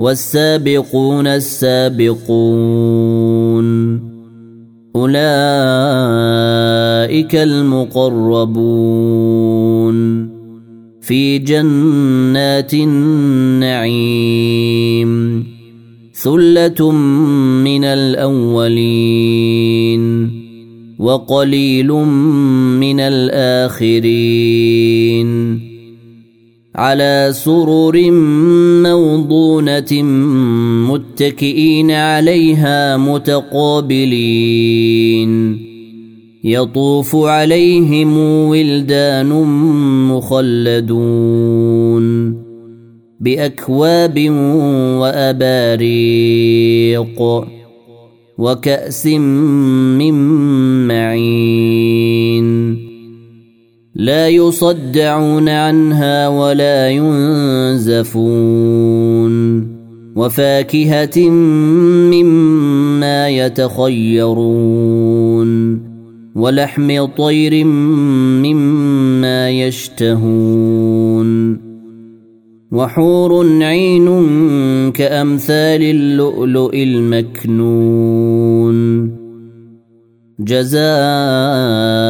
والسابقون السابقون. أولئك المقربون. في جنات النعيم. ثلة من الأولين. وقليل من الآخرين. على سرر موضونة متكئين عليها متقابلين. يطوف عليهم ولدان مخلدون بأكواب وأباريق وكأس من معين. لا يصدعون عنها ولا ينزفون وفاكهة مما يتخيرون ولحم طير مما يشتهون وحور عين كأمثال اللؤلؤ المكنون جزاء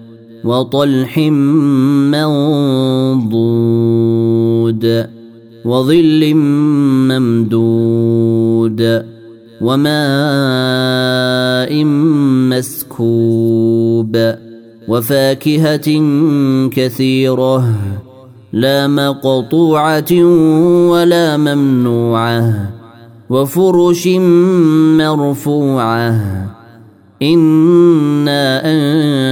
وطلح منضود وظل ممدود وماء مسكوب وفاكهة كثيرة لا مقطوعة ولا ممنوعة وفرش مرفوعة إنا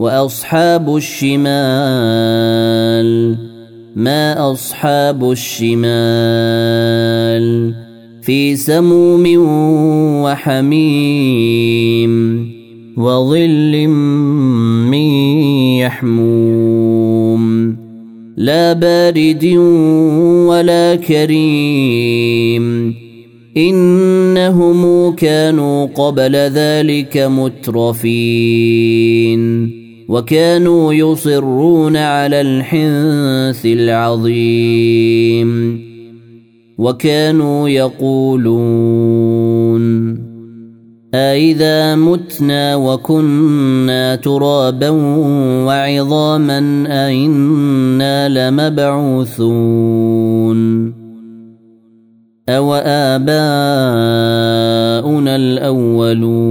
وأصحاب الشمال ما أصحاب الشمال؟ في سموم وحميم وظل من يحموم. لا بارد ولا كريم إنهم كانوا قبل ذلك مترفين. وكانوا يصرون على الحنث العظيم. وكانوا يقولون أإذا متنا وكنا ترابا وعظاما أئنا لمبعوثون. أوآباؤنا الأولون.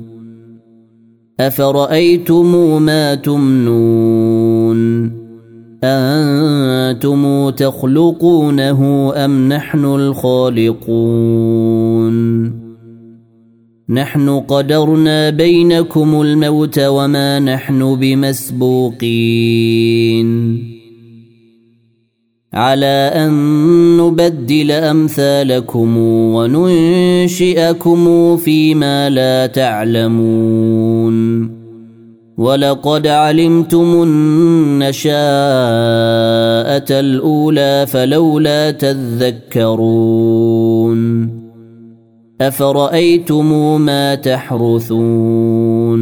أفرأيتم ما تمنون؟ أنتم تخلقونه أم نحن الخالقون؟ نحن قدرنا بينكم الموت وما نحن بمسبوقين. على أن نبدل أمثالكم وننشئكم فيما لا تعلمون. ولقد علمتم النشاءة الأولى فلولا تذكرون. أفرأيتم ما تحرثون؟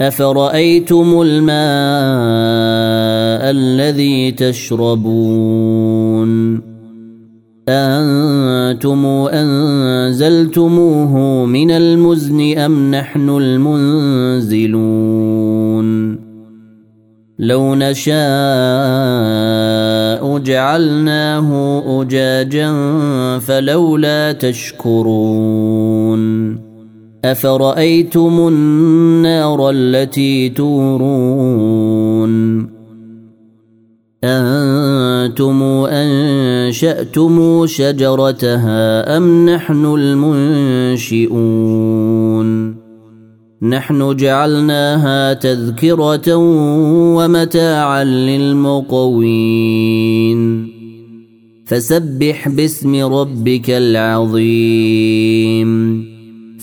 أفرأيتم الماء الذي تشربون؟ أنتم أنزلتموه من المزن أم نحن المنزلون؟ لو نشاء جعلناه أجاجا فلولا تشكرون. أفرأيتم النار التي تورون؟ أنتم أنشأتم شجرتها أم نحن المنشئون؟ نحن جعلناها تذكرة ومتاعا للمقوين. فسبح باسم ربك العظيم.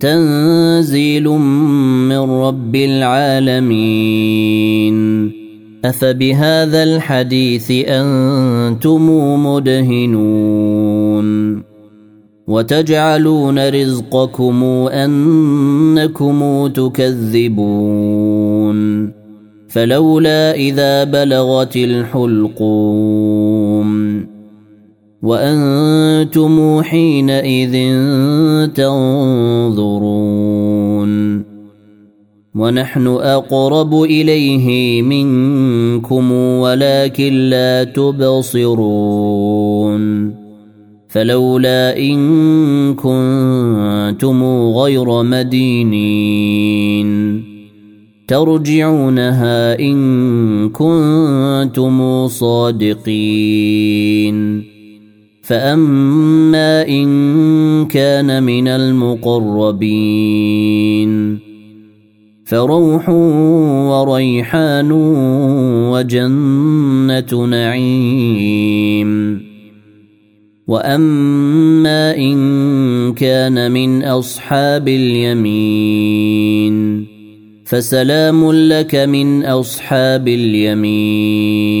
تنزيل من رب العالمين. أفبهذا الحديث أنتم مدهنون. وتجعلون رزقكم أنكم تكذبون. فلولا إذا بلغت الحلقوم. وأنتم حينئذ تنظرون. ونحن أقرب إليه منكم ولكن لا تبصرون. فلولا إن كنتم غير مدينين. ترجعونها إن كنتم صادقين. فاما ان كان من المقربين فروح وريحان وجنه نعيم واما ان كان من اصحاب اليمين فسلام لك من اصحاب اليمين